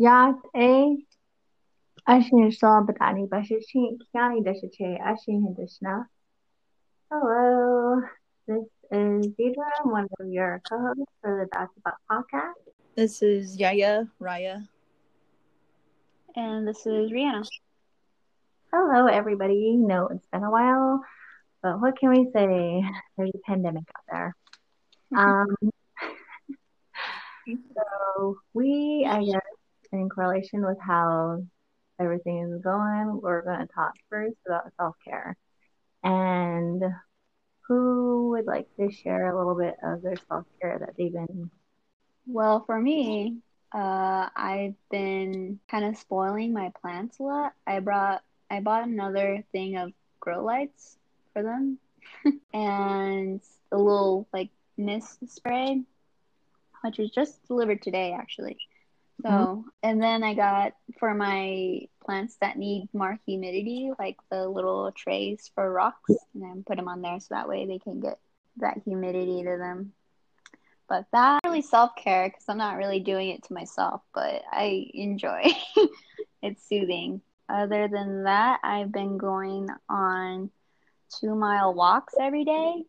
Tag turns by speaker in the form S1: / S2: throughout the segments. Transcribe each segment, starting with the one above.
S1: Ya A Ashin Salabadani Bashichi Kiani Deshiche Ashin Hindishna. Hello, this is Deidre, one of your co-hosts for the That's About podcast.
S2: This is Yaya Raya.
S3: And this is Rihanna.
S1: Hello, everybody. No, it's been a while, but what can we say? There's a pandemic out there. Um, so we, I guess, in correlation with how everything is going, we're going to talk first about self care. And who would like to share a little bit of their self care that they've been?
S3: Well, for me, uh, I've been kind of spoiling my plants a lot. I brought, I bought another thing of grow lights for them, and a little like mist spray, which was just delivered today actually. So, mm-hmm. and then I got for my plants that need more humidity, like the little trays for rocks, and then put them on there so that way they can get that humidity to them. But that really self care because I'm not really doing it to myself, but I enjoy. it's soothing. Other than that, I've been going on two mile walks every day.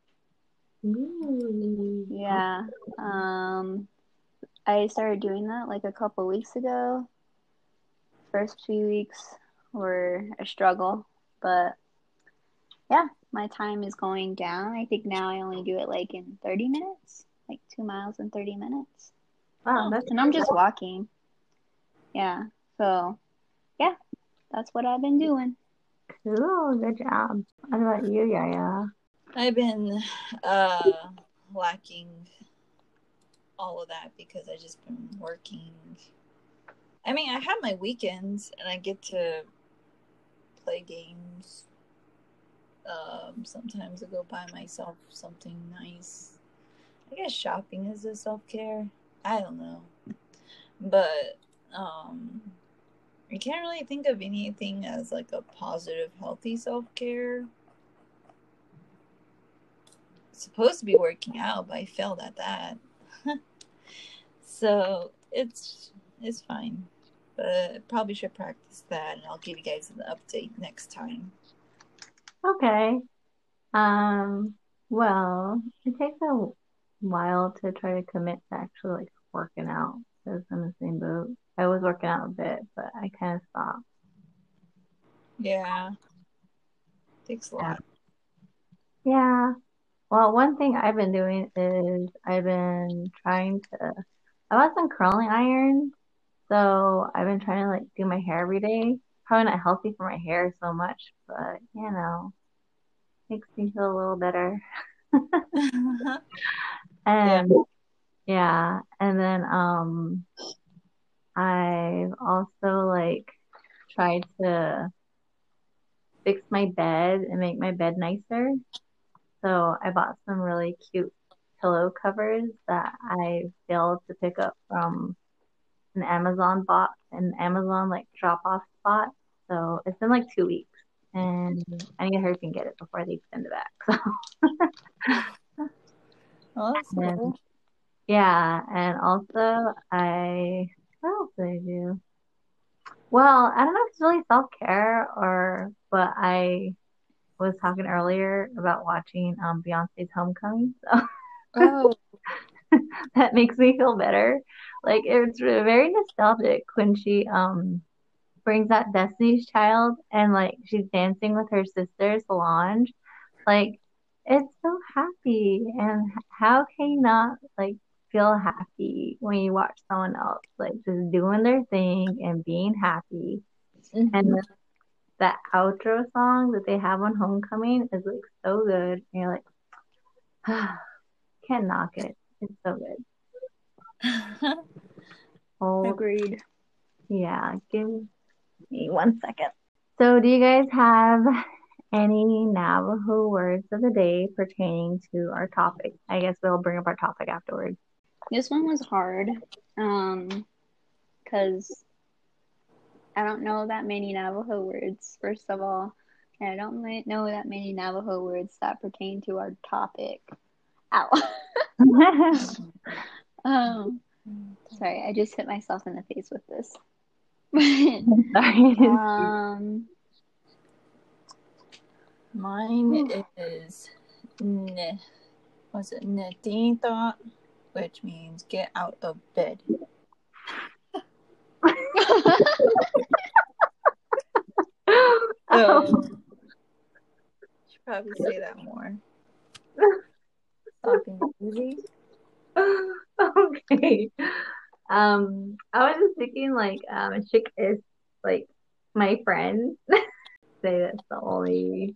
S1: Ooh.
S3: Yeah. Um, I started doing that like a couple weeks ago. First few weeks were a struggle, but yeah, my time is going down. I think now I only do it like in 30 minutes, like two miles in 30 minutes.
S1: Wow, that's
S3: and I'm just walking. Yeah, so yeah, that's what I've been doing.
S1: Cool, good job. What about you, Yaya?
S2: I've been uh, lacking all of that because I just been working. I mean, I have my weekends and I get to play games. Um, sometimes I go buy myself something nice. I guess shopping is a self care. I don't know, but um, I can't really think of anything as like a positive, healthy self care. Supposed to be working out, but I failed at that. So it's it's fine. But probably should practice that and I'll give you guys an update next time.
S1: Okay. Um well, it takes a while to try to commit to actually like working out because I'm in the same boat. I was working out a bit, but I kind of stopped.
S2: Yeah. takes a lot.
S1: Yeah. Well, one thing I've been doing is I've been trying to I bought some curling irons, so I've been trying to like do my hair every day. Probably not healthy for my hair so much, but you know, makes me feel a little better. and yeah. yeah, and then um, I've also like tried to fix my bed and make my bed nicer. So I bought some really cute pillow covers that I failed to pick up from an Amazon box, an Amazon like drop off spot. So it's been like two weeks, and I need to hurry and get it before they send it back.
S2: So. oh,
S1: and,
S2: cool.
S1: Yeah, and also I what else did I do? Well, I don't know if it's really self care or, but I was talking earlier about watching um Beyonce's Homecoming. So.
S2: Oh.
S1: that makes me feel better. Like it's very nostalgic when she um brings out Destiny's Child and like she's dancing with her sister Solange. Like it's so happy and how can you not like feel happy when you watch someone else like just doing their thing and being happy mm-hmm. and that outro song that they have on homecoming is like so good and you're like can't knock it. It's so good.
S3: oh, Agreed.
S1: Yeah, give me one second. So, do you guys have any Navajo words of the day pertaining to our topic? I guess we'll bring up our topic afterwards.
S3: This one was hard, um, because I don't know that many Navajo words. First of all, and I don't know that many Navajo words that pertain to our topic. Ow. um, sorry, I just hit myself in the face with this.
S1: Sorry.
S3: um,
S2: Mine is ne, was it netita, which means get out of bed. So should probably say that more. Stop easy.
S1: okay. Um, I was just thinking like um, chick is like my friend. Say that's the only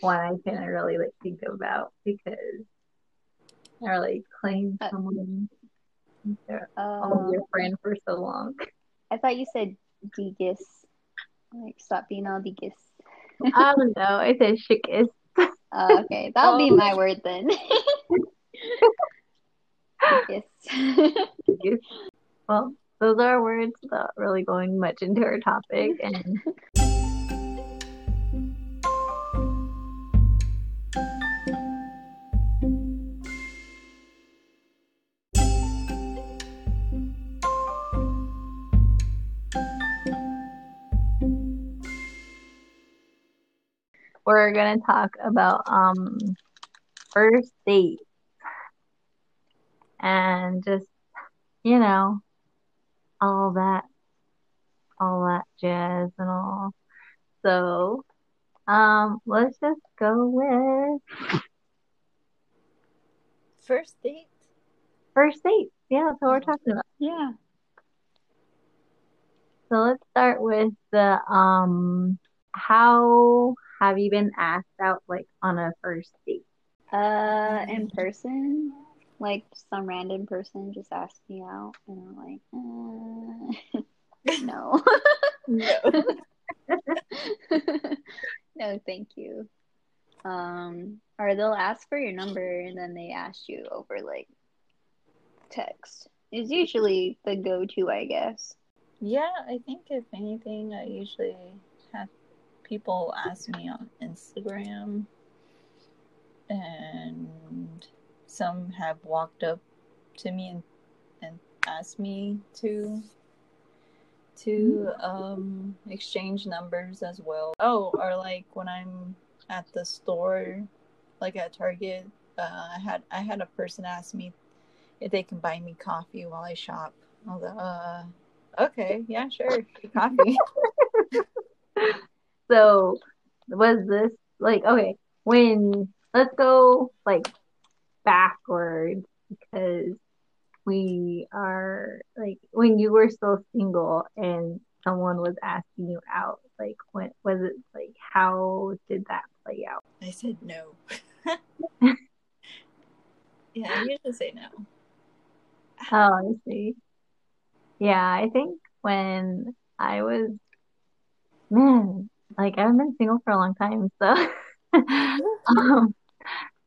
S1: one I can really like think about because I really claim
S3: Uh,
S1: someone they're
S3: uh,
S1: only your friend for so long.
S3: I thought you said Digís. Like, stop being all Digís.
S1: I don't know. I said chick is.
S3: Uh, okay, that'll be
S2: Oh.
S3: my word then. yes.
S1: Well, those are words without really going much into our topic and we're gonna talk about um first dates. And just you know all that all that jazz and all. So um let's just go with
S2: First date?
S1: first dates yeah that's what we're talking about.
S3: Yeah.
S1: so let's start with the um how have you been asked out like on a first date
S3: Uh, in person, like some random person just asked me out, and I'm like, uh, no,
S2: No.
S3: no, thank you. Um, or they'll ask for your number and then they ask you over like text. Is usually the go-to, I guess.
S2: Yeah, I think if anything, I usually have people ask me on Instagram, and some have walked up to me and, and asked me to to um exchange numbers as well. Oh, or like when I'm at the store, like at Target, uh, I had I had a person ask me if they can buy me coffee while I shop. I was like, uh, okay, yeah, sure, coffee.
S1: So was this like okay, when let's go like backwards because we are like when you were still single and someone was asking you out, like when was it like how did that play out?
S2: I said no. yeah, I usually say no.
S1: Oh, I see. Yeah, I think when I was man, like I've been single for a long time, so um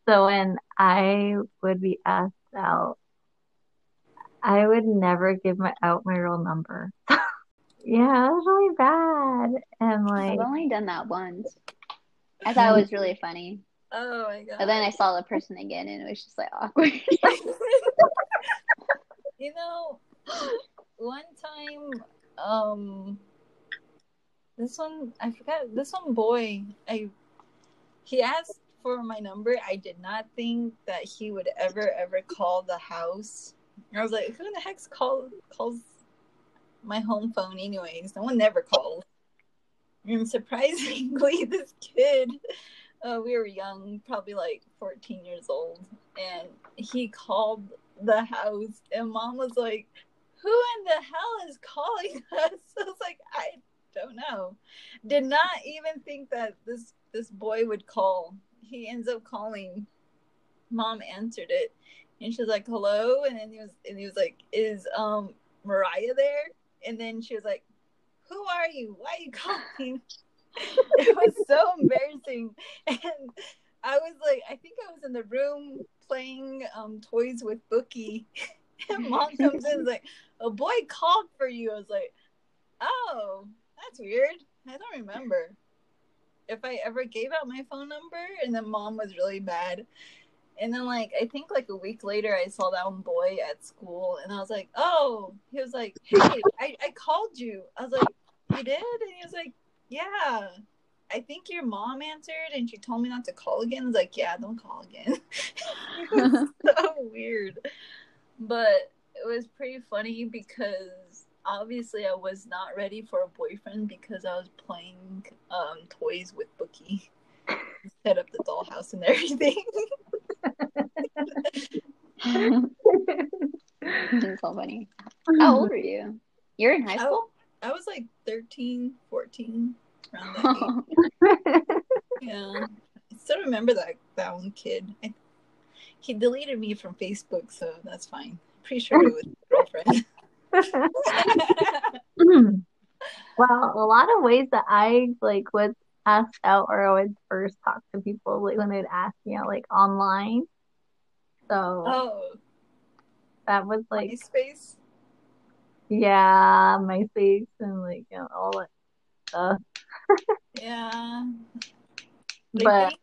S1: so when I would be asked out, I would never give my out my real number. Yeah, it was really bad. And like
S3: I've only done that once. I thought it was really funny.
S2: Oh my god.
S3: But then I saw the person again and it was just like awkward.
S2: you know, one time, um, this one I forgot. This one boy, I he asked for my number. I did not think that he would ever ever call the house. I was like, who the heck's call calls my home phone anyways? No one never calls. And surprisingly, this kid, uh, we were young, probably like 14 years old, and he called the house, and mom was like, Who in the hell is calling us? I was like, I don't know. Did not even think that this this boy would call. He ends up calling. Mom answered it, and she's like, "Hello," and then he was and he was like, "Is um Mariah there?" And then she was like, "Who are you? Why are you calling?" it was so embarrassing, and I was like, I think I was in the room playing um toys with Bookie, and mom comes in and is like, "A boy called for you." I was like, "Oh, that's weird. I don't remember." if I ever gave out my phone number, and then mom was really mad. And then, like, I think like a week later, I saw that one boy at school, and I was like, "Oh," he was like, "Hey, I, I called you." I was like, You did? And he was like, Yeah. I think your mom answered and she told me not to call again. I was like, Yeah, don't call again. it was so weird. But it was pretty funny because obviously I was not ready for a boyfriend because I was playing um, toys with Bookie. Set up the dollhouse and everything.
S3: So funny. How old are you? You're in high
S2: I,
S3: school?
S2: I was like 13, 14, around that age. Yeah. I still remember that that one kid. I, he deleted me from Facebook, so that's fine. Pretty sure it was his girlfriend.
S1: well, a lot of ways that I like was asked out or I would first talk to people like when they'd ask me out like online. So
S2: oh,
S1: that was like
S2: MySpace.
S1: yeah, MySpace and like you know, all that stuff.
S2: Yeah.
S1: But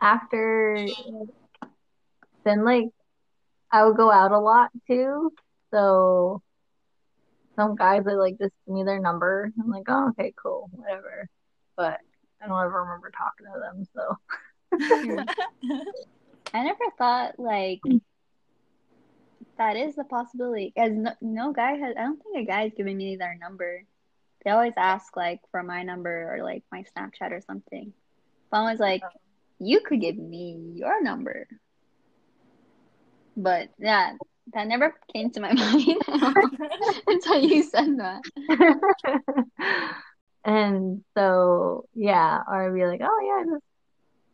S1: after then like I would go out a lot too. So some guys would like just give me their number. I'm like, oh okay, cool, whatever. But I don't ever remember talking to them, so
S3: I never thought like that is the possibility. As no, no guy has, I don't think a guy's giving me their number. They always ask like for my number or like my Snapchat or something. So I'm always like, you could give me your number. But yeah, that never came to my mind until you said that.
S1: and so yeah, or I'd be like, oh yeah, just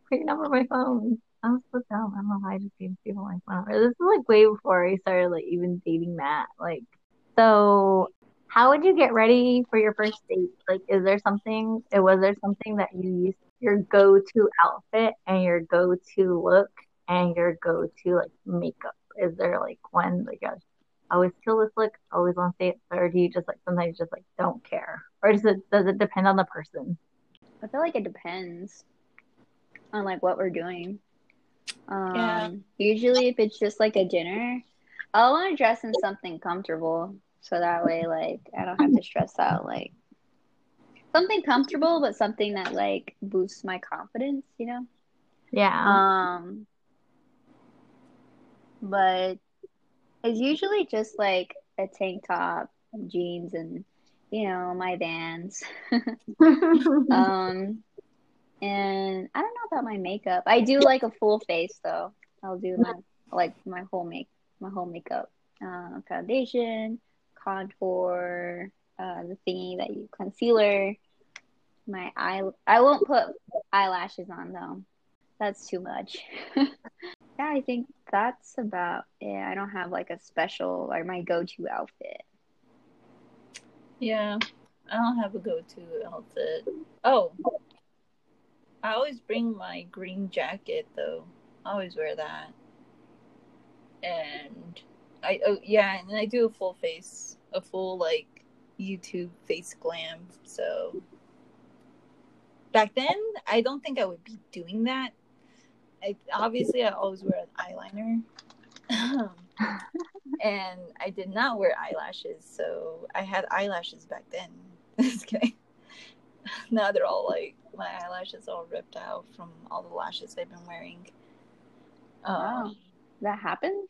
S1: put your number on my phone. I was so dumb. I don't know why I just gave people my phone number. This is like way before I started like even dating Matt. Like, so how would you get ready for your first date? Like, is there something? It was there something that you used your go-to outfit and your go-to look and your go-to like makeup? Is there like one like a always kill this look, always want to say it, or do you just like sometimes just like don't care, or does it does it depend on the person?
S3: I feel like it depends on like what we're doing. Um,
S2: Yeah.
S3: usually if it's just like a dinner, I want to dress in something comfortable so that way like I don't have to stress out like something comfortable but something that like boosts my confidence, you know?
S1: Yeah.
S3: Um but it's usually just like a tank top, and jeans and you know, my Vans. Um, and I don't know about my makeup. I do like a full face though. I'll do my like my whole make my whole makeup, uh, foundation, contour, uh, the thingy that you concealer. My eye. I won't put eyelashes on though. That's too much. yeah, I think that's about it. I don't have like a special or my go-to outfit.
S2: yeah. I don't have a go-to outfit. Oh, I always bring my green jacket though. I always wear that. And I oh yeah, and I do a full face, a full like YouTube face glam. So back then, I don't think I would be doing that. I obviously I always wear an eyeliner. and I did not wear eyelashes, so I had eyelashes back then. Just kidding. Now they're all like my eyelashes all ripped out from all the lashes I've been wearing. Um,
S3: Wow. That happens?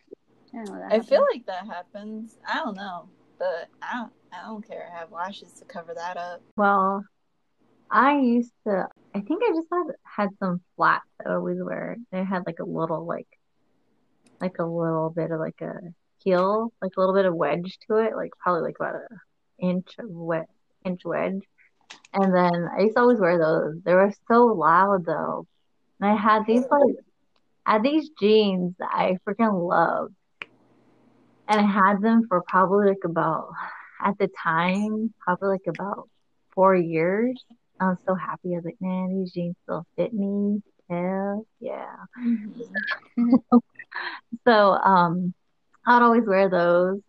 S3: I that
S2: I feel like that happens. I don't know, but I don't. I don't care. I have lashes to cover that up.
S1: Well, I used to, I think I just had had some flats I always wear. They had like a little like like a little bit of like a heel, like a little bit of wedge to it, like probably like about a inch of wet inch wedge. And then I used to always wear those. They were so loud though. And I had these like I had these jeans that I freaking loved. And I had them for probably like about at the time, probably like about four years. I was so happy. I was like, man, these jeans still fit me. Hell yeah. So um I'd always wear those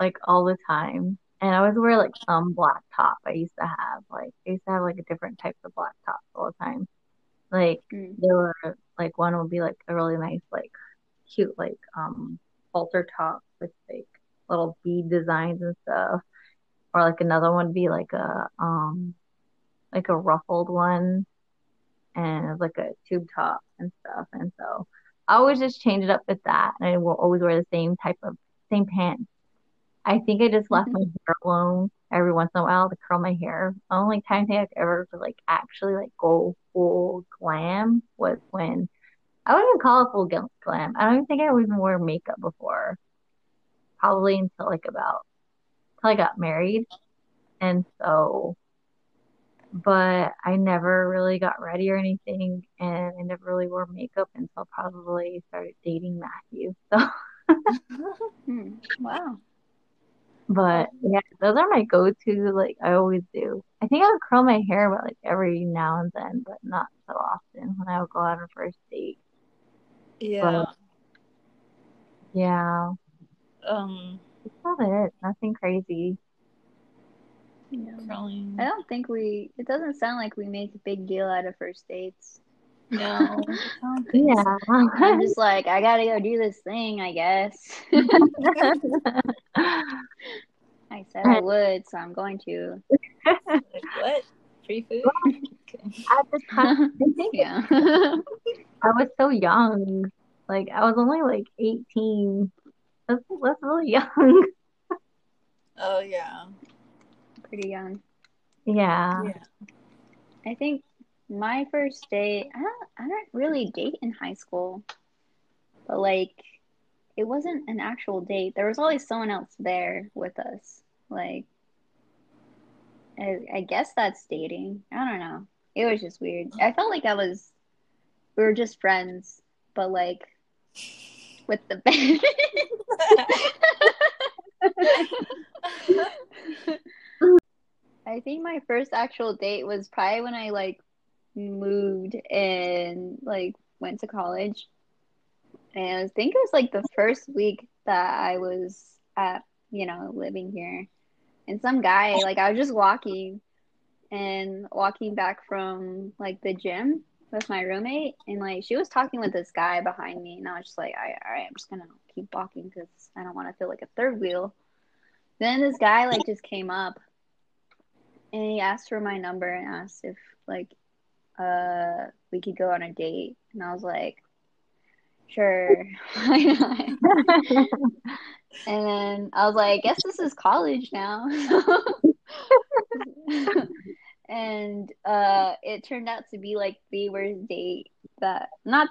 S1: like all the time. And I always wear like some black top I used to have. Like I used to have like a different type of black tops all the time. Like
S3: Mm.
S1: there were like one would be like a really nice like cute like um halter top with like little bead designs and stuff. or like another one would be like a um like a ruffled one and like a tube top and stuff. And so I always just change it up with that, and I will always wear the same type of same pants. I think I just left
S3: Mhm.
S1: my hair alone every once in a while to curl my hair. The only time I ever like actually like go full glam was when I wouldn't even call it full glam. glam. I don't even think I even wore makeup before. Probably until like about until I got married. And so but I never really got ready or anything, and I never really wore makeup until probably started dating Matthew. So,
S3: Hmm. Wow.
S1: but yeah, those are my go-to. Like I always do. I think I would curl my hair, but like every now and then, but not so often when I would go out on a first date.
S2: yeah.
S1: Yeah,
S2: Um,
S1: that's about it. Nothing crazy.
S3: Yeah.
S2: curling.
S3: I don't think we. It doesn't sound like we make a big deal out of first dates.
S2: No, I don't think
S1: Yeah.
S3: I'm just like, I gotta go do this thing, I guess. I said I would, so I'm going to.
S2: Like, what? Free food? Okay.
S1: At the time, I think
S3: yeah.
S1: I was so young. Like I was only like 18. That's, that's really young.
S2: Oh yeah.
S3: Pretty young.
S1: Yeah.
S2: Yeah.
S3: I think my first date, I don't, I don't really date in high school, but like, it wasn't an actual date. There was always someone else there with us. Like, I, I guess that's dating. I don't know. It was just weird. I felt like I was, we were just friends, but like, with the bed. I think my first actual date was probably when I like moved and like went to college. And I think it was like the first week that I was at, you know, living here. And some guy, like I was just walking and walking back from like the gym with my roommate and like she was talking with this guy behind me and I was just like, right, all right I'm just gonna keep walking because I don't want to feel like a third wheel. Then this guy like just came up and he asked for my number and asked if like uh we could go on a date. And I was like sure why not? And then I was like guess this is college now. And uh it turned out to be like the worst date that not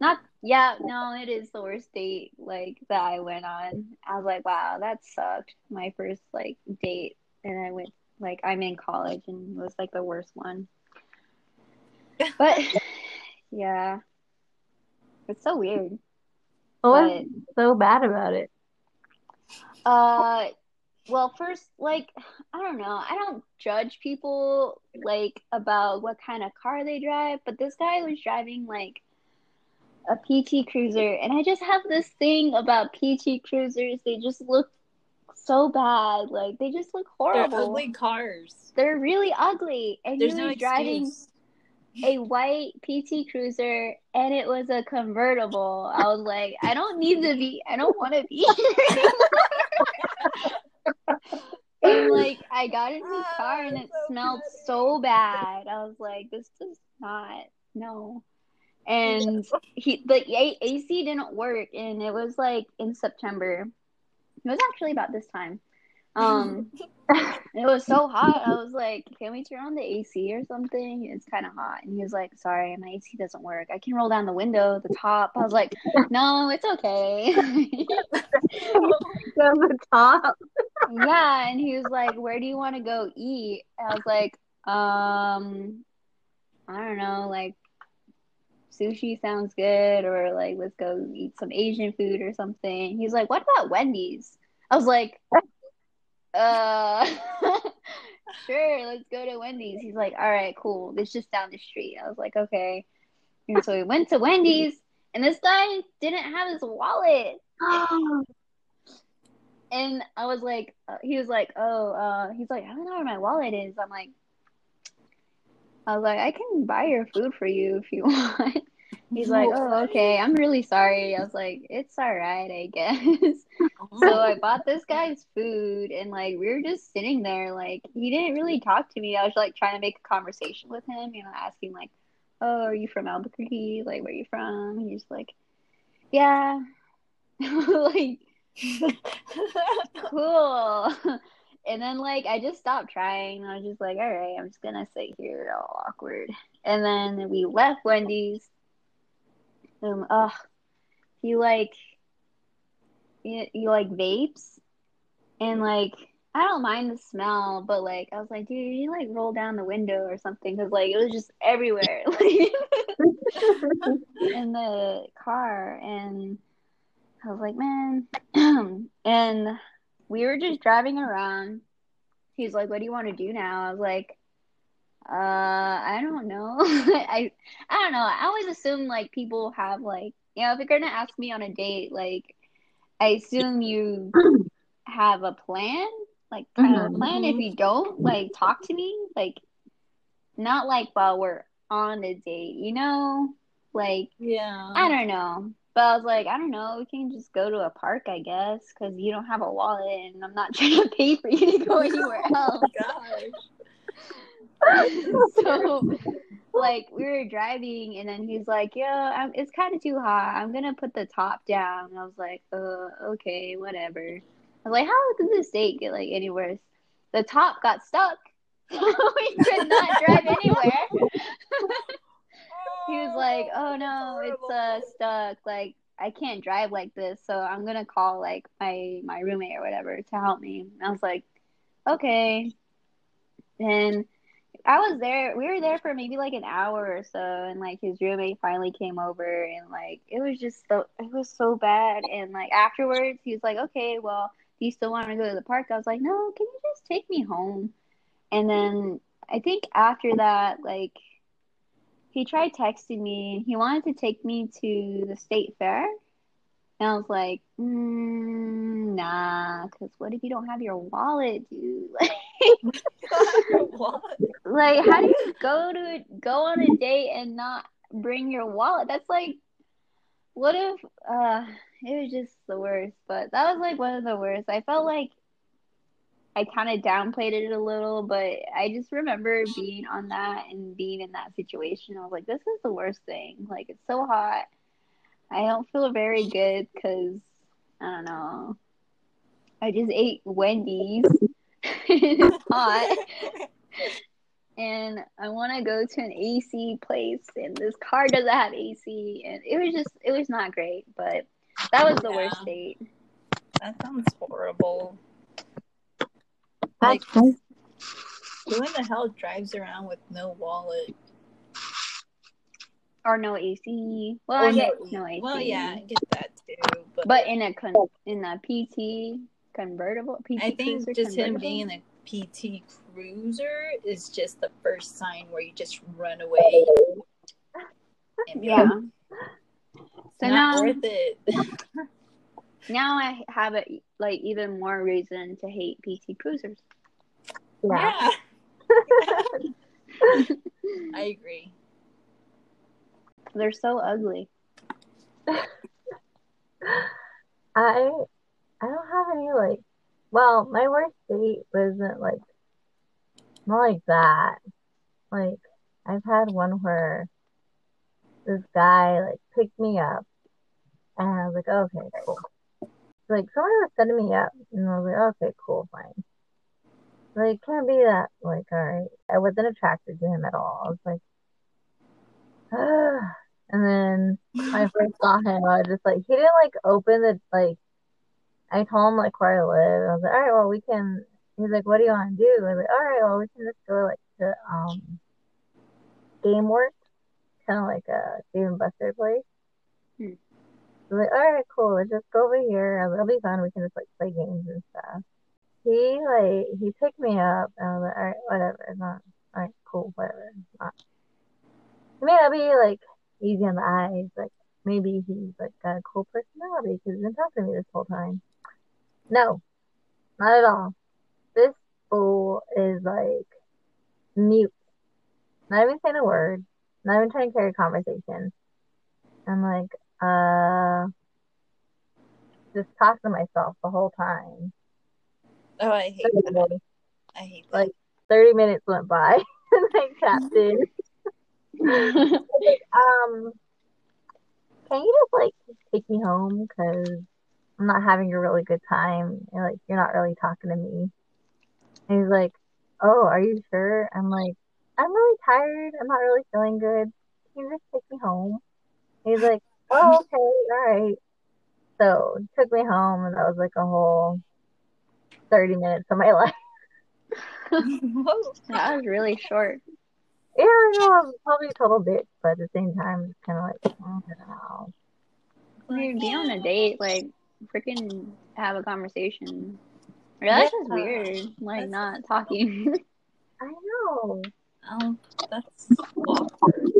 S3: not yeah no it is the worst date like that I went on. I was like wow that sucked. My first like date and I went like I'm in college and it was like the worst one. But yeah. It's so weird.
S1: What was so bad about it?
S3: Uh well first like I don't know. I don't judge people like about what kind of car they drive, but this guy was driving like a PT Cruiser and I just have this thing about PT Cruisers. They just look so bad. Like they just look horrible.
S2: They're ugly cars.
S3: They're really ugly. And
S2: There's
S3: he
S2: no
S3: was driving a white PT Cruiser and it was a convertible. I was like, I don't need to be, I don't want to be and like, I got in his car and it
S2: Ah, so
S3: smelled
S2: funny.
S3: so bad. I was like, this does not, no. And he, the AC didn't work and it was like in September. It was actually about this time. Um, it was so hot. I was like, "Can we turn on the AC or something? It's kind of hot." And he was like, "Sorry, my AC doesn't work. I can roll down the window, the top." I was like, "No, it's okay."
S1: The top.
S3: yeah, and he was like, "Where do you want to go eat?" I was like, "Um, I don't know, like sushi sounds good, or like let's go eat some Asian food or something." He's like, "What about Wendy's?" I was like, "Uh, sure, let's go to Wendy's." He's like, "All right, cool. It's just down the street." I was like, "Okay." And so we went to Wendy's, and this guy didn't have his wallet. And I was like, uh, he was like, oh, uh, he's like, I don't know where my wallet is. I'm like, I was like, I can buy your food for you if you want. He's mm-hmm. like, oh, okay, I'm really sorry. I was like, it's all right, I guess. so I bought this guy's food, and like we were just sitting there. Like he didn't really talk to me. I was like trying to make a conversation with him, you know, asking like, oh, are you from Albuquerque? Like, where are you from? And he's like, yeah, like cool. And then like I just stopped trying. I was just like, all right, I'm just gonna sit here all awkward. And then we left Wendy's um, ugh, he like, he, he like vapes, and like I don't mind the smell, but like I was like, dude, you like roll down the window or something because like it was just everywhere, in the car, and I was like, man, and we were just driving around. He's like, what do you want to do now? I was like, uh, I don't know. I I don't know. I always assume like people have like you know if you're gonna ask me on a date, like I assume you have a plan, like kind mm-hmm. of a plan. If you don't, like talk to me, like not like while we're on a date, you know, like
S2: yeah.
S3: I don't know. But I was like, I don't know. We can just go to a park, I guess, because you don't have a wallet, and I'm not trying to pay for you to go anywhere else.
S2: oh, gosh.
S3: so like we were driving and then he's like yeah I'm, it's kind of too hot. I'm gonna put the top down. And i was like uh okay whatever. I was like how did this date get like any worse the top got stuck. We could not drive anywhere. He was like oh no it's uh stuck. Like i can't drive like this so i'm gonna call like my my roommate or whatever to help me. And i was like okay. And I was there. We were there for maybe like an hour or so, and like his roommate finally came over, and like it was just so it was so bad. And like afterwards, he was like, "Okay, well, do you still want to go to the park?" I was like, "No, can you just take me home?" And then I think after that, like he tried texting me. And he wanted to take me to the state fair, and I was like, mm, nah, because what if you don't have your wallet, dude? Like, like, how do you go to go on a date and not bring your wallet? That's like, what if? Uh, it was just the worst. But that was like one of the worst. I felt like I kind of downplayed it a little, but I just remember being on that and being in that situation. I was like, this is the worst thing. Like, it's so hot I don't feel very good because I don't know. I just ate Wendy's. it's hot. and I want to go to an AC place, and this car doesn't have AC, and it was just, it was not great, but that was the yeah. worst date.
S2: That sounds horrible. Like, who in the hell drives around with no wallet?
S3: Or no AC. Well, I get no, no AC.
S2: Well, yeah, I get that too. But,
S3: but in a con- in a PT convertible, PT
S2: I think just him being a PT cruiser is just the first sign where you just run away.
S3: yeah.
S2: so now, worth it.
S3: now I have it like even more reason to hate PT cruisers.
S2: Yeah. yeah. I agree.
S3: They're so ugly.
S1: I I don't have any like well, my worst date wasn't like not like that. Like I've had one where this guy like picked me up and I was like, okay, cool. Like someone was setting me up and I was like, okay, cool, fine. Like can't be that like alright. I wasn't attracted to him at all. I was like, ah And then when I first saw him, I was just like, he didn't like open the like. I told him like where I live. I was like, all right, well we can. He's like, what do you want to do? I was like, all right, well we can just go like to um, GameWorks, kind of like a Dave and Buster place. Hmm. I was like, all right, cool. Let's just go over here. I was like, it'll be fun. We can just like play games and stuff. He like he picked me up, and I was like, all right, whatever. It's not all right, cool, whatever. Not. I mean, I'll be like easy on the eyes. Like maybe he's like got a cool personality because he's been talking to me this whole time. No, not at all. This fool is like mute. Not even saying a word. Not even trying to carry a conversation. I'm like uh just talking to myself the whole time.
S2: Oh, I hate that. I hate that.
S1: Like 30 minutes went by and I tapped in. Um, can you just like take me home? Because I'm not having a really good time. And like, you're not really talking to me. And he's like, Oh, are you sure? I'm like, I'm really tired. I'm not really feeling good. Can you just take me home? And he's like, Oh, okay, all right. So he took me home, and that was like a whole 30 minutes of my life.
S3: That was really short.
S1: Yeah, I know, I'm probably a total bitch, but at the same time, it's kind of like, I don't know.
S3: When you're being on a date, like freaking have a conversation. Or that's just weird. Like
S2: That's-
S3: not talking.
S1: I know.
S2: Oh, that's awkward.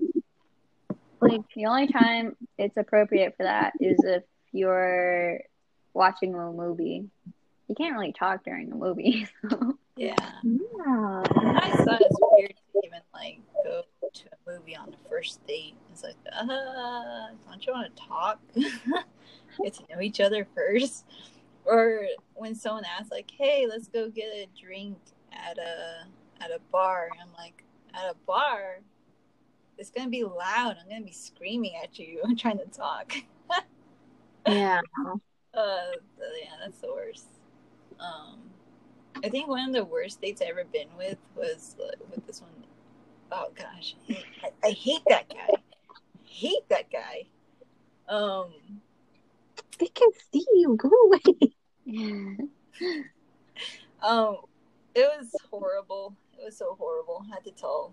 S3: like the only time it's appropriate for that is if you're watching a movie. You can't really talk during a movie. So.
S2: Yeah.
S1: Yeah.
S2: I thought it's weird to even like go to a movie on the first date. It's like, uh, don't you want to talk? Get to know each other first. Or when someone asks, like, "Hey, let's go get a drink at a at a bar," I'm like, "At a bar? It's gonna be loud. I'm gonna be screaming at you. I'm trying to talk."
S1: Yeah.
S2: Uh, yeah, that's the worst. Um, I think one of the worst dates I ever been with was uh, with this one. Oh gosh, I, I hate that guy. Hate that guy. Um,
S1: They can see you. Go away.
S2: um, it was horrible. It was so horrible. I had to tell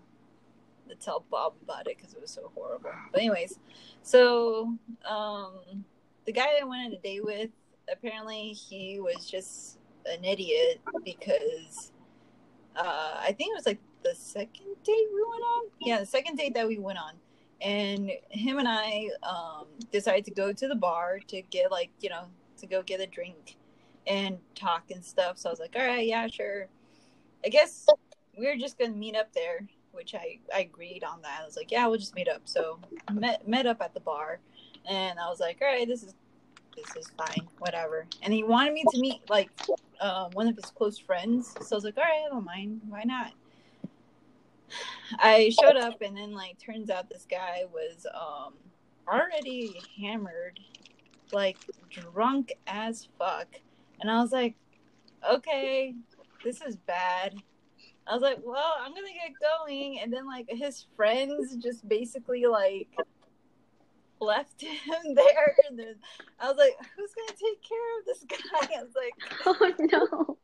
S2: to tell Bob about it because it was so horrible. But anyways, so um, the guy I went on a date with, apparently he was just an idiot because uh, I think it was like the second date we went on. Yeah, the second date that we went on. And him and I um, decided to go to the bar to get like, you know, to go get a drink and talk and stuff. So I was like, all right, yeah, sure. I guess we are just gonna meet up there, which I, I agreed on that. I was like, yeah, we'll just meet up. So met met up at the bar, and I was like, all right, this is this is fine, whatever. And he wanted me to meet like um, one of his close friends, so I was like, all right, I don't mind, why not? I showed up, and then like turns out this guy was um already hammered, like drunk as fuck, and I was like, okay, this is bad. I was like, well, I'm gonna get going, and then like his friends just basically like left him there, and then I was like, who's gonna take care of this guy? I was like,
S3: oh no.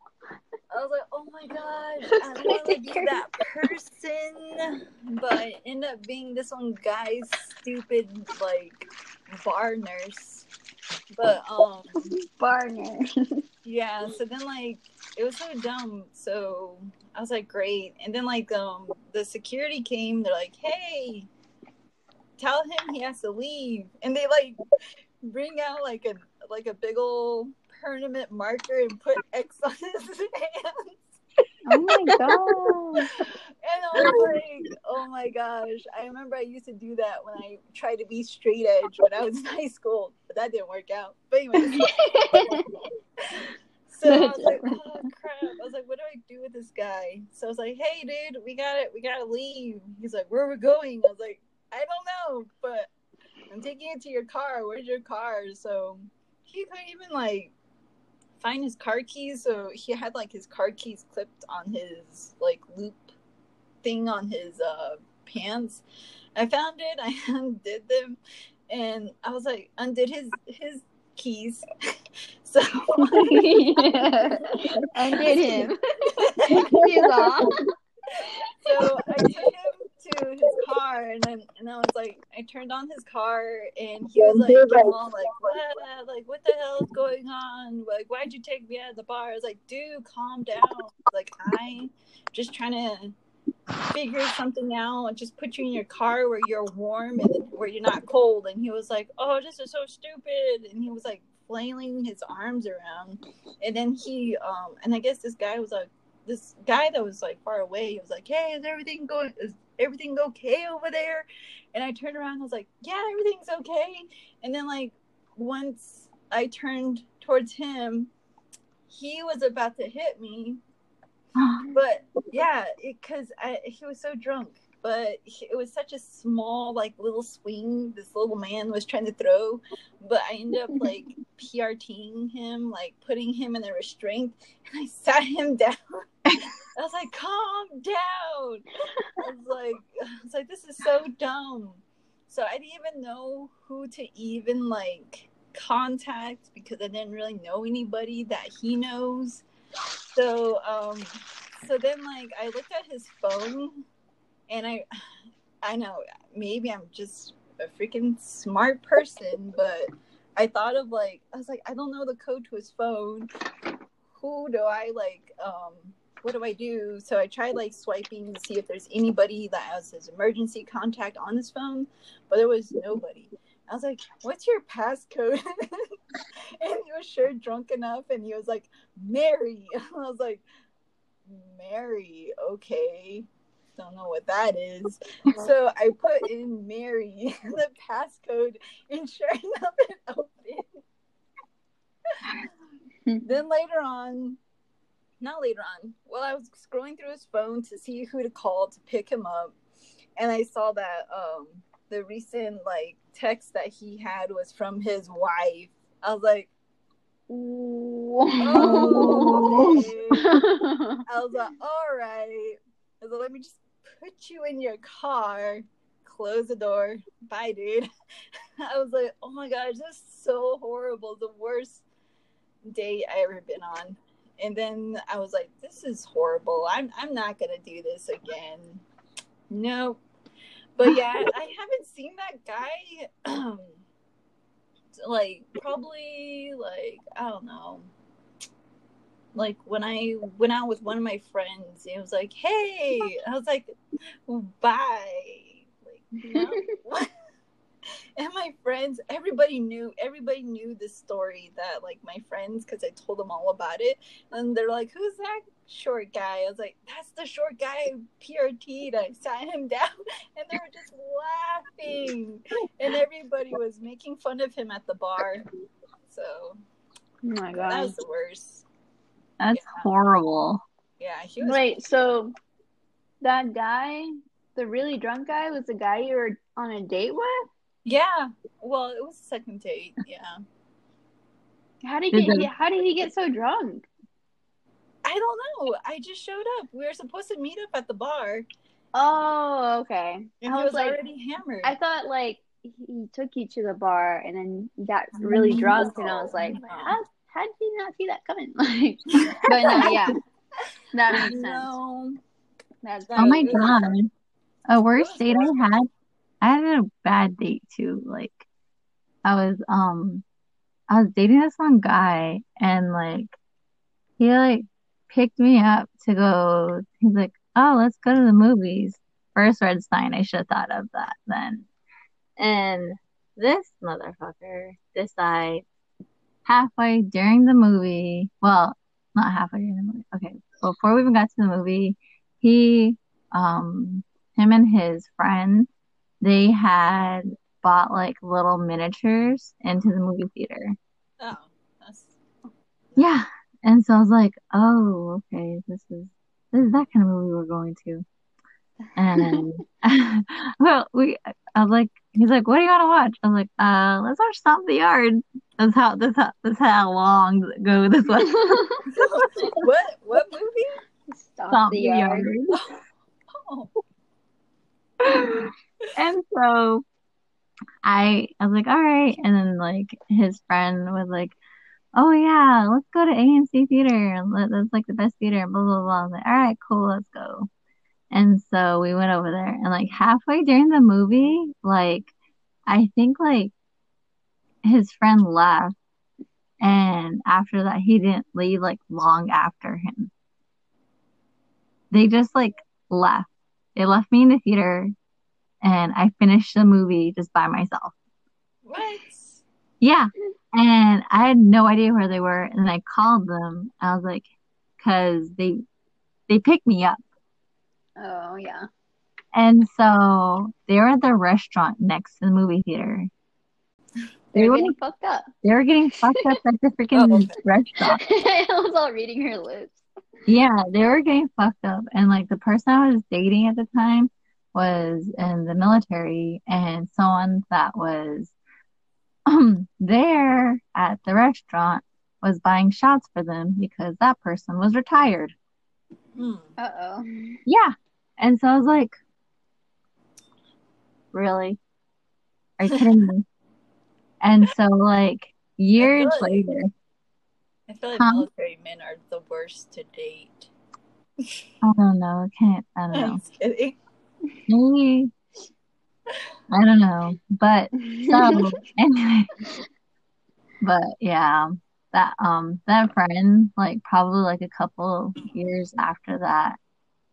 S2: I was like, oh my gosh, I want to be that person, but end up being this one guy's stupid like bar nurse. But um,
S3: Barner.
S2: yeah. So then like it was so dumb. So I was like, great. And then like um, the security came. They're like, hey, tell him he has to leave. And they like bring out like a like a big old permanent marker and put X on his hands.
S3: oh my god.
S2: And I was like, oh my gosh. I remember I used to do that when I tried to be straight edge when I was in high school, but that didn't work out. But anyway, so I was like, oh crap. I was like, what do I do with this guy? So I was like, hey dude, we got it. We gotta leave. He's like, where are we going? I was like, I don't know, but I'm taking it to your car. Where's your car? So he couldn't even like find his car keys. So he had like his car keys clipped on his like loop thing on his uh pants. I found it. I undid them, and I was like, undid his his keys. so
S3: yeah. Undid him. He's off.
S2: so I took him to his car, and then and I was like, I turned on his car, and he was like, all like, like what the hell is going on? Like, why'd you take me out of the bar? I was like, dude, calm down. Like, I just trying to figure something out. and Just put you in your car where you're warm and where you're not cold. And he was like, oh, this is so stupid. And he was like flailing his arms around. And then he, um, and I guess this guy was like this guy that was like far away. He was like, "Hey, is everything going? Is everything okay over there?" And I turned around. I was like, "Yeah, everything's okay." And then like once I turned towards him, he was about to hit me. But yeah, because he was so drunk. But it was such a small, like little swing this little man was trying to throw. But I ended up like PRTing him, like putting him in a restraint, and I sat him down. I was like, "Calm down." I was like, "I was like, this is so dumb." So I didn't even know who to even like contact because I didn't really know anybody that he knows. So um so then like I looked at his phone and I I know maybe I'm just a freaking smart person, but I thought of like I was like I don't know the code to his phone. Who do I like um what do I do? So I tried like swiping to see if there's anybody that has his emergency contact on his phone, but there was nobody. I was like, "What's your passcode?" and he was sure drunk enough, and he was like, "Mary." I was like, "Mary, okay." Don't know what that is. So I put in Mary the passcode, and sure enough, it opened. then later on, not later on, well, I was scrolling through his phone to see who to call to pick him up, and I saw that um the recent like text that he had was from his wife. I was like, oh, okay. I was like, all right. I was like, let me just put you in your car, close the door. Bye, dude. I was like, oh my gosh, this is so horrible. The worst date I ever been on. And then I was like, this is horrible. I'm I'm not gonna do this again. Nope but yeah, I haven't seen that guy. Um, like probably like I don't know. Like when I went out with one of my friends, it was like, "Hey," I was like, "Bye." Like, you know? and my friends everybody knew everybody knew this story that like my friends because i told them all about it. And they're like who's that short guy? I was like that's the short guy prt that i sat him down. And they were just laughing. And everybody was making fun of him at the bar. So
S3: oh my god
S2: that was the worst.
S1: That's yeah. horrible.
S2: Yeah
S3: wait so that guy the really drunk guy was the guy you were on a date with
S2: yeah. Well, it was a second date. Yeah.
S3: How did he get? How did he get so drunk?
S2: I don't know. I just showed up. We were supposed to meet up at the bar.
S3: Oh, okay.
S2: And I was, was like, already hammered.
S3: I thought like he took you to the bar and then got really drunk, and I was like, how how did he not see that coming? Like, but no, yeah, that makes sense. No.
S1: That's oh my god, a worst date I had I had a bad date too. Like I was um I was dating this one guy and like he like picked me up to go he's like, Oh, let's go to the movies. First red sign, I should have thought of that then. And this motherfucker decides halfway during the movie well, not halfway during the movie. Okay. Before we even got to the movie, he um him and his friend they had bought like little miniatures into the movie theater.
S2: Oh, that's
S1: yeah. And so I was like, oh, okay, this is this is that kind of movie we're going to. And well, we I was like, he's like, what do you want to watch? I was like, uh, let's watch Stomp the Yard. That's how that's how that's how long ago this was.
S2: what what movie?
S3: Stomp, Stomp the, the, Yard. yard.
S1: oh. and so I I was like, all right. And then like his friend was like, oh yeah, let's go to AMC theater. That's like the best theater. Blah blah blah. I was like, all right, cool, let's go. And so we went over there, and like halfway during the movie, like I think like his friend left, and after that, he didn't leave like long after him. They just like left. They left me in the theater and I finished the movie just by myself.
S2: What?
S1: Yeah. And I had no idea where they were. And I called them. I was like, because they they picked me up.
S3: Oh yeah.
S1: And so they were at the restaurant next to the movie theater. They were
S3: getting fucked up.
S1: they were getting fucked up at the freaking
S2: Oh, okay.
S1: restaurant.
S3: I was all reading her lips.
S1: Yeah, they were getting fucked up. And like the person I was dating at the time was in the military and someone that was um there at the restaurant was buying shots for them because that person was retired.
S3: Uh oh.
S1: Yeah. And so I was like, Really? Are you kidding me? And so like years
S2: feel like-
S1: later,
S2: I feel like
S1: Huh?
S2: military men are the worst to date.
S1: I don't know, I can't I don't know.
S2: I'm just kidding.
S1: Maybe I don't know. But so anyway but yeah that um that friend like probably like a couple years after that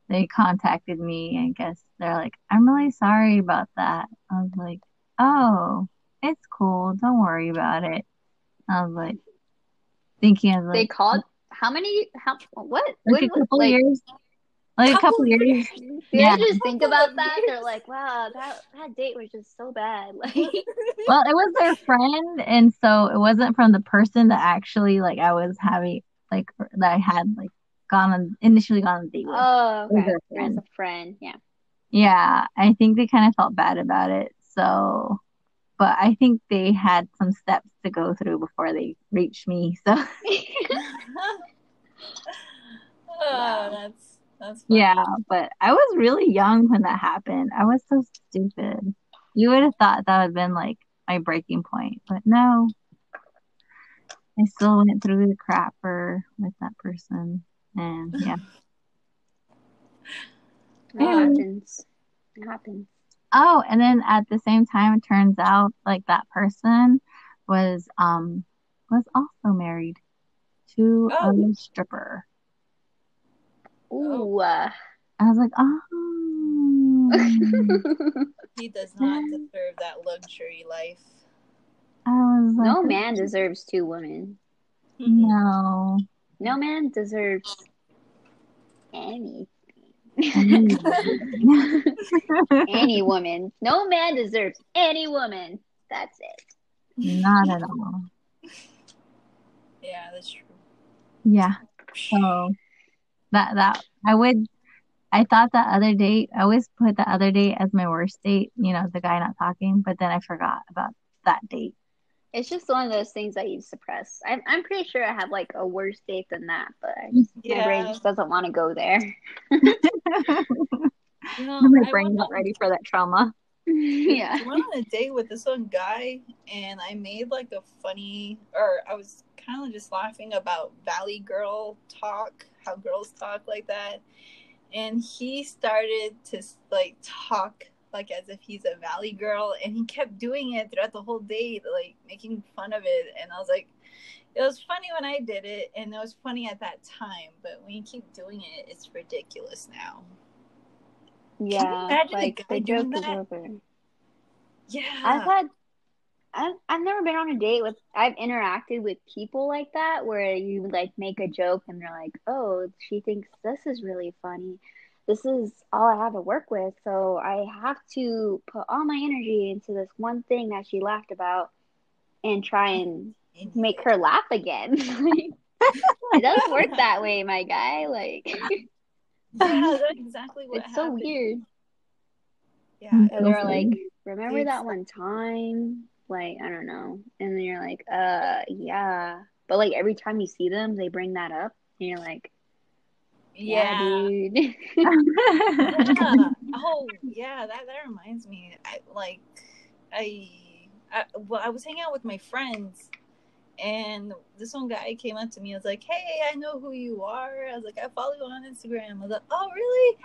S1: they contacted me and guess they're like i'm really sorry about that i was like oh it's cool don't worry about it i was like thinking of
S3: they called how many how what?
S1: like
S3: When
S1: a
S3: was-
S1: couple
S3: like,
S1: years like a
S2: Couple
S1: couple years
S2: years.
S1: Yeah.
S3: they just think about
S2: of
S3: that? They're like, wow, that that date was just so bad. Like,
S1: well it was their friend and so it wasn't from the person that actually like i was having like that i had like gone on initially gone on a date with
S3: oh,
S1: was
S3: okay,
S1: their
S3: as
S1: friend.
S3: a friend, yeah.
S1: Yeah, I think they kind of felt bad about it. So, but I think they had some steps to go through before they reached me. So,
S2: oh,
S3: Wow.
S2: that's that's funny.
S1: yeah, but I was really young when that happened. I was so stupid. You would have thought that would have been like my breaking point, but no. I still went through the crapper with that person. And yeah.
S3: It happens. It happens.
S1: Oh, and then at the same time, it turns out like that person was um was also married to
S2: Oh.
S1: a stripper.
S3: Ooh. uh,
S1: I was like, oh.
S2: He does not deserve that luxury life.
S1: I was like,
S3: no man deserves two women.
S1: no.
S3: No man deserves any any woman. No man deserves any woman. That's it.
S1: Not at all.
S2: Yeah, that's true.
S1: Yeah. So that that I would I thought that other date I always put the other date as my worst date, you know, the guy not talking, but then I forgot about that date.
S3: It's just one of those things that you suppress. I'm I'm pretty sure I have like a worse date than that, but I just, my brain just doesn't want to go there.
S2: You know,
S1: my
S2: I
S1: brain's not ready for that trauma.
S3: yeah.
S2: I went on a date with this one guy, and I made like a funny, or I was kind of just laughing about Valley Girl talk, how girls talk like that. And he started to like talk like as if he's a Valley Girl, and he kept doing it throughout the whole date, like making fun of it. And I was like, it was funny when I did it, and it was funny at that time, but when you keep doing it, it's ridiculous now.
S3: Yeah. Like the joke is over.
S2: Yeah.
S3: I've had I've, I've never been on a date with I've interacted with people like that where you like make a joke and they're like, "Oh, she thinks this is really funny. This is all I have to work with, so I have to put all my energy into this one thing that she laughed about and try and make her laugh again." It doesn't work that way, my guy. Like
S2: Yeah, that's exactly what
S3: it's so weird.
S2: Yeah.
S3: And they're like, remember that one time? Like, I don't know. And then you're like, uh, yeah. But like every time you see them, they bring that up. And you're like, yeah,
S2: yeah.
S3: dude.
S2: yeah. Oh, yeah. That that reminds me. I like, I, I well, I was hanging out with my friends, and this one guy came up to me. I was like, "Hey, I know who you are." I was like, "I follow you on Instagram." I was like, "Oh, really?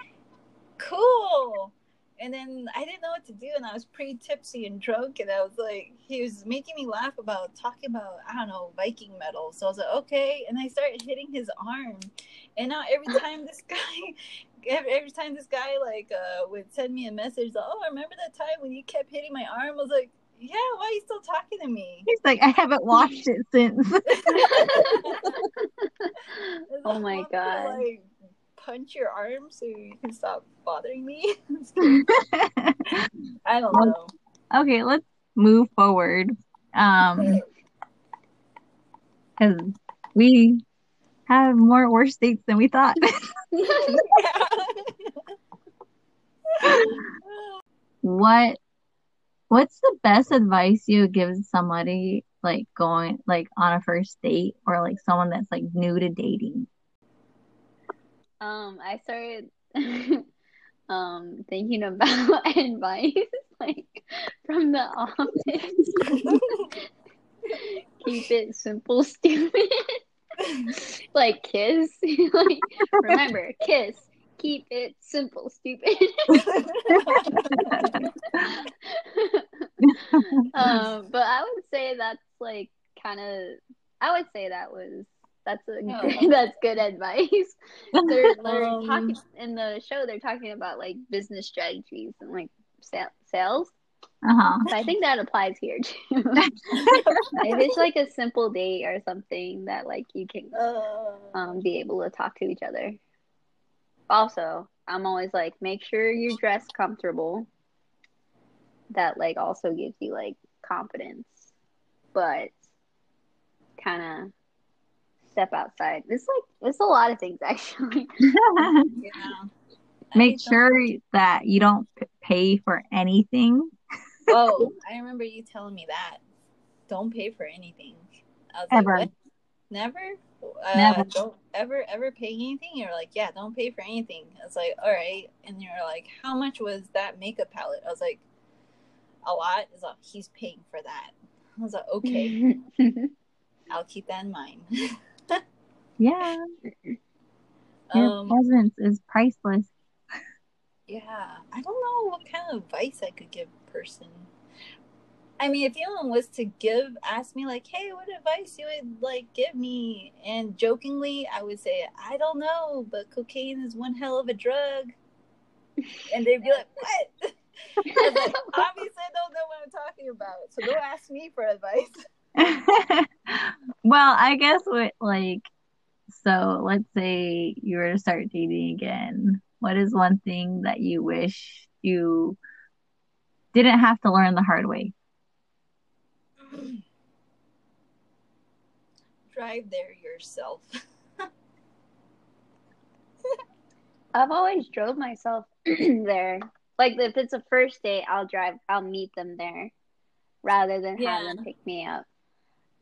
S2: Cool." And then I didn't know what to do, and I was pretty tipsy and drunk, and I was like, he was making me laugh about talking about I don't know Viking metal. So I was like, okay, and I started hitting his arm, and now every time this guy, every, time this guy like uh, would send me a message, like, oh, remember that time when you kept hitting my arm? I was like, yeah, why are you still talking to me?
S1: He's like, I haven't washed it since.
S3: Oh my
S2: want me to,
S3: God.
S2: like punch your arm so you can stop bothering me? I don't know.
S1: okay, let's move forward. Um, because we have more worse dates than we thought. what What's the best advice you give somebody like going like on a first date or like someone that's like new to dating?
S3: Um, I started um thinking about advice like from the office. Keep it simple, stupid. like kiss. like remember, kiss. Keep it simple, stupid. um, but I would say that's like kind of. I would say that was that's a
S2: Oh.
S3: that's good advice. They're, they're
S2: Um,
S3: talking in the show. They're talking about like business strategies and like sa- sales.
S1: Uh-huh.
S3: So I think that applies here too. if it's like a simple date or something that like you can
S2: Uh,
S3: um, be able to talk to each other. Also, I'm always like, make sure you're dressed comfortable. That like also gives you like confidence, but kind of step outside. It's like it's a lot of things actually.
S2: yeah.
S1: Make
S2: I don't-
S1: sure that you don't pay for anything.
S2: Oh, I remember you telling me that. Don't pay for anything. I was
S1: Ever.
S2: like. Never? Uh,
S1: Never.
S2: Don't ever, ever pay anything? You're like, yeah, don't pay for anything. I was like, all right. And you're like, how much was that makeup palette? I was like, a lot. Is like, he's paying for that. I was like, okay, I'll keep that in mind.
S1: Yeah, your
S2: um,
S1: presence is priceless.
S2: Yeah, I don't know what kind of advice I could give a person. I mean, if anyone was to give, ask me like, "Hey, what advice you would like give me?" and jokingly, I would say, "I don't know, but cocaine is one hell of a drug," and they'd be like, "What?" Like, "Obviously, I don't know what I'm talking about, so don't ask me for advice."
S1: well, I guess what like so let's say you were to start dating again. What is one thing that you wish you didn't have to learn the hard way?
S2: Drive there yourself.
S3: I've always drove myself there. Like if it's a first date, I'll drive. I'll meet them there, rather than
S2: Yeah.
S3: have them pick me up.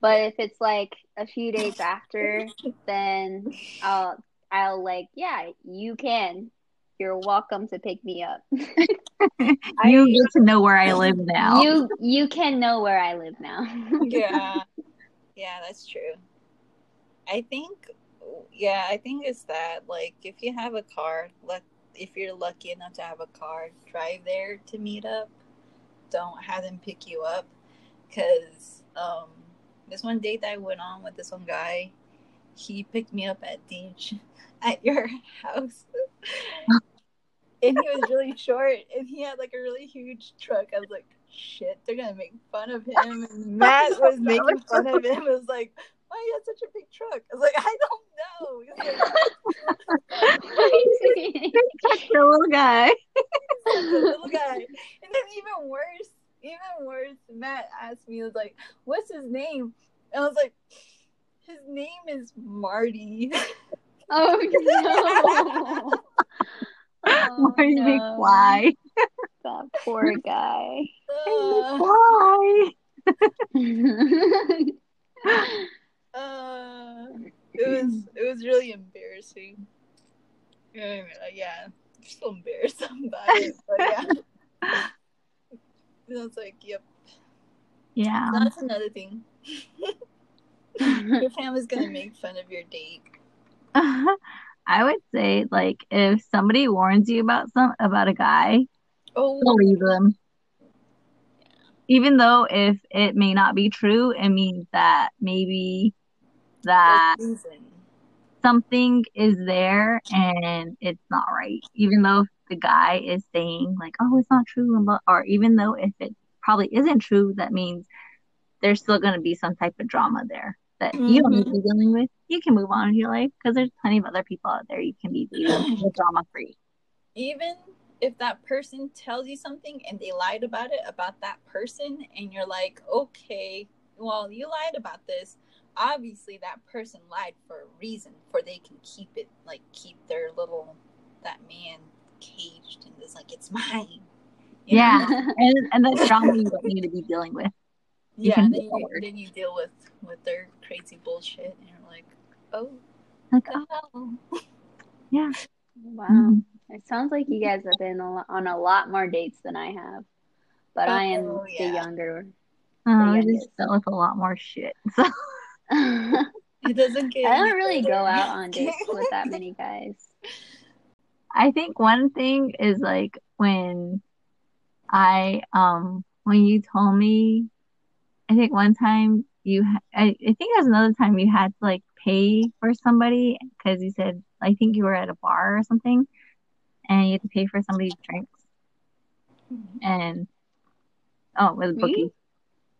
S3: But if it's like a few days after, then I'll I'll like yeah, you can. You're welcome to pick me up.
S1: you get to know where I live now.
S3: You you can know where I live now.
S2: yeah yeah that's true i think yeah i think it's that like if you have a car let if you're lucky enough to have a car drive there to meet up don't have them pick you up because um this one date that i went on with this one guy he picked me up at beach at your house. And he was really short and he had like a really huge truck. I was like shit they're gonna make fun of him. And matt was making fun of him. It was like why you have such a big truck? I was like i don't know. He's like,
S1: Such a little guy.
S2: such a little guy. And then even worse even worse matt asked me he was like what's his name and i was like his name is marty
S3: oh no. Oh,
S1: Marty
S3: no.
S1: McFly.
S3: That poor guy.
S2: Uh,
S1: Why?
S2: uh, it was it was really embarrassing. Yeah, yeah, I'm still embarrassed about it, but yeah. And I was like, yep,
S1: Yeah.
S2: that's another thing. Your family's gonna make fun of your date.
S1: I would say like if somebody warns you about some about a guy,
S2: Oh,
S1: believe them. Even though if it may not be true, it means that maybe that something is there and it's not right. Even though the guy is saying like, "Oh, it's not true," or even though if it probably isn't true, that means there's still going to be some type of drama there that you don't need to be mm-hmm. dealing with, you can move on with your life because there's plenty of other people out there you can be with drama free.
S2: even if that person tells you something and they lied about it about that person and you're like okay well you lied about this. Obviously that person lied for a reason for they can keep it like keep their little that man caged and it's like it's mine you?
S1: Yeah. And and that's drama you don't need to be dealing with. You
S2: yeah
S1: can
S2: and then you, then you deal with with their crazy bullshit and you're like oh
S1: Like,
S2: the
S1: oh, yeah.
S3: wow.
S1: Mhm.
S3: It sounds like you guys have been a lo- on a lot more dates than I have. But I am
S2: Oh,
S3: the
S2: yeah.
S3: younger.
S1: Uh, I
S3: youngest.
S1: just dealt with a lot more shit. So
S3: I
S2: it doesn't get
S3: don't really go out on dates with that many guys.
S1: I think one thing is like when I um when you told me I think one time you ha- I, I think was another time you had to like pay for somebody because you said I think you were at a bar or something and you had to pay for somebody's drinks and oh it was Bookie.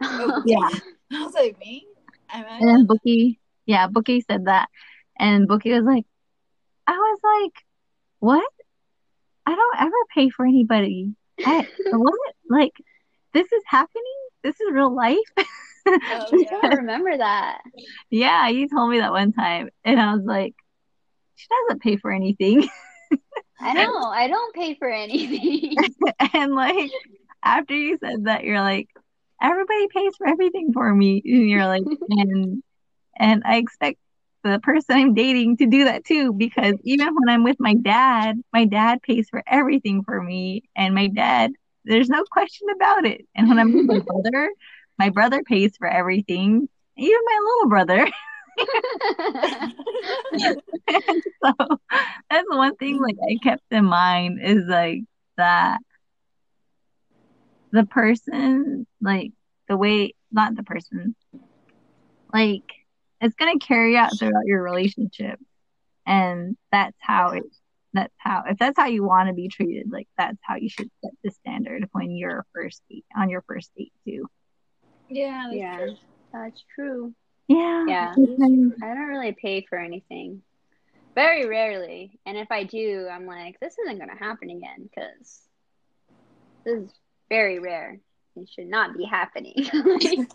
S2: Oh,
S1: yeah.
S2: I was like, me?
S1: And then Bookie yeah Bookie said that. And Bookie was like I was like what I don't ever pay for anybody I what like this is happening this is real life
S2: Oh,
S3: I
S2: yeah.
S3: don't remember that.
S1: Yeah, you told me that one time, and I was like, she doesn't pay for anything.
S3: I know. I don't pay for anything.
S1: and like, after you said that, you're like, everybody pays for everything for me, and you're like, and and I expect the person I'm dating to do that too, because even when I'm with my dad, my dad pays for everything for me, and my dad, there's no question about it. And when I'm with my brother, my brother pays for everything, even my little brother. so that's one thing like I kept in mind is like that the person like the way not the person like it's gonna carry out throughout your relationship and that's how it that's how if that's how you want to be treated like that's how you should set the standard when you're first date on your first date too
S2: Yeah, that's
S3: yeah,
S2: true.
S3: that's true.
S1: yeah
S3: Yeah.
S1: because-
S3: I don't really pay for anything. Very rarely. And if I do, I'm like, this isn't going to happen again because this is very rare. It should not be happening. Like,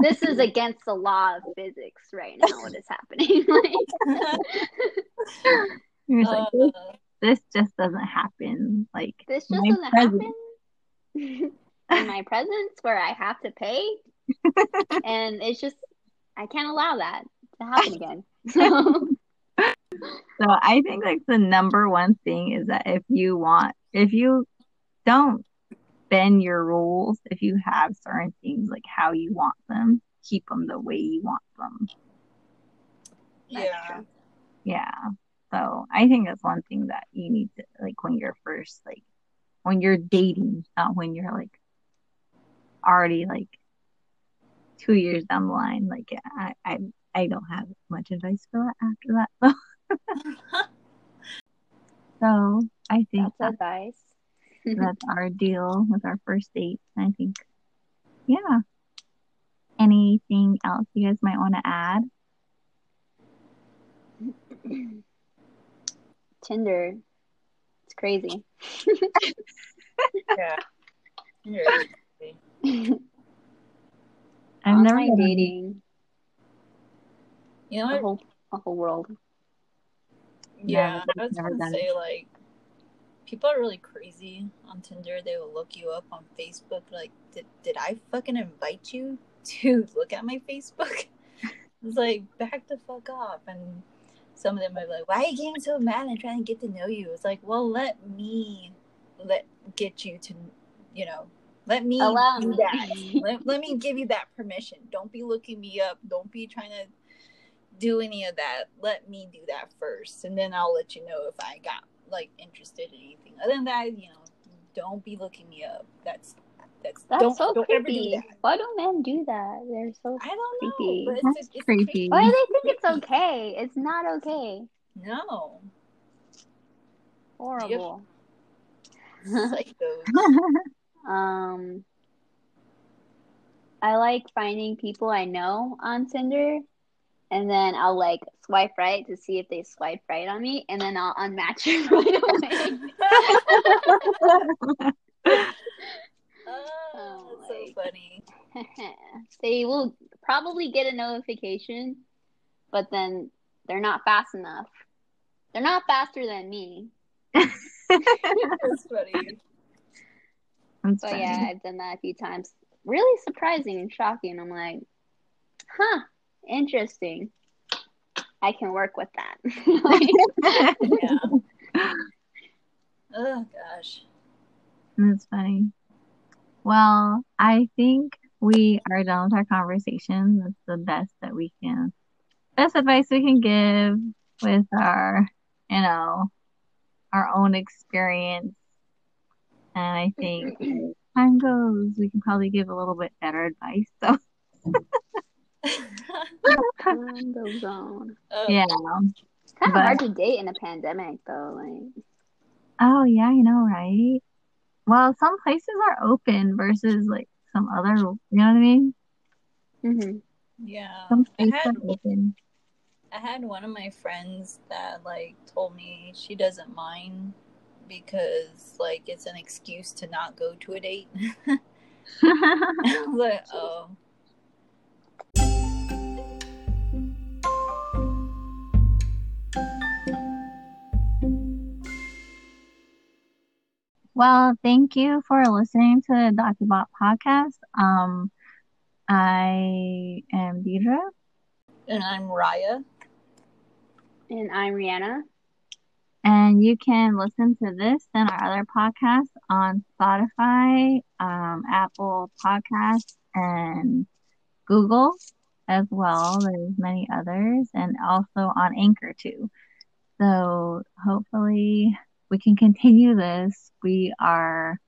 S3: this is against the law of physics right now, what is happening. Like,
S1: like, this,
S2: Uh,
S1: this just doesn't happen like
S3: this just doesn't
S1: present.
S3: happen in my presence where I have to pay. And it's just, I can't allow that to happen again. So,
S1: So I think like the number one thing is that if you want, if you don't bend your rules, if you have certain things like how you want them, keep them the way you want them.
S3: That's
S2: yeah.
S3: true.
S1: Yeah. So I think that's one thing that you need to like when you're first like when you're dating, not when you're like already like two years down the line. Like I I I don't have much advice for that after that. So, so I think
S3: That's
S1: that
S3: advice. Mm-hmm.
S1: that's our deal with our first date. I think, yeah. Anything else you guys might want to add?
S3: Tinder. It's crazy.
S2: yeah. You're-
S1: I've never
S3: Online
S1: done
S3: dating.
S2: You know
S3: A whole a whole world.
S2: Yeah,
S1: Never-
S2: I was gonna
S1: done
S2: say like people are really crazy on Tinder. They will look you up on Facebook. Like, did did I fucking invite you to look at my Facebook? It's like back the fuck off. And some of them are like, "Why are you getting so mad and trying to get to know you?" It's like, well, let me let get you to, you know, let me
S3: Allow
S2: do that. let, let me give you that permission. Don't be looking me up. Don't be trying to do any of that. Let me do that first, and then I'll let you know if I got like interested in anything. Other than that, you know, don't be looking me up. That's that's,
S3: That's
S2: don't,
S3: so
S2: don't ever do
S3: creepy.
S2: that.
S3: Why do men do that? They're so
S2: I don't know,
S3: Creepy.
S2: but it's,
S1: That's
S2: it's, it's
S1: creepy.
S3: Why do they think it's okay? It's not okay.
S2: No,
S3: Horrible.
S2: psychos.
S3: um I like finding people I know on Tinder and then I'll like swipe right to see if they swipe right on me, and then I'll unmatch it right away.
S2: Oh, oh, that's so funny.
S3: they will probably get a notification, but then they're not fast enough. They're not faster than me.
S2: That's funny.
S1: That's
S3: But
S1: funny.
S3: yeah, I've done that a few times. Really surprising and shocking. I'm like, huh, interesting. I can work with that. Like,
S2: Yeah. Oh gosh.
S1: That's funny. Well, I think we are done with our conversation. That's the best that we can, best advice we can give with our, you know, our own experience. And I think time goes, we can probably give a little bit better advice. So,
S3: time goes on.
S2: Oh,
S1: yeah.
S3: It's kind of
S1: But-
S3: hard to date in a pandemic, though. Like,
S1: Oh, yeah, you know, right? Well, some places are open versus like some other, you know what I mean?
S3: hmm
S2: Yeah.
S1: Some
S2: I
S1: states
S2: had
S1: are open.
S2: I had one of my friends that like told me she doesn't mind because like it's an excuse to not go to a date. I was like, oh.
S1: Well, thank you for listening to the DocuBot podcast. Um, I am Deidre,
S2: And I'm Raya.
S3: and I'm Rihanna.
S1: and you can listen to this and our other podcasts on Spotify, um, Apple Podcasts, and Google as well. There's many others, and also on Anchor too. So hopefully we can continue this. We are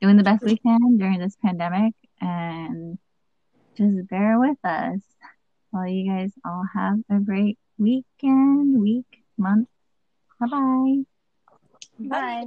S1: doing the best we can during this pandemic, and just bear with us. Well, you guys all have a great weekend, week, month. Bye bye.
S3: Bye.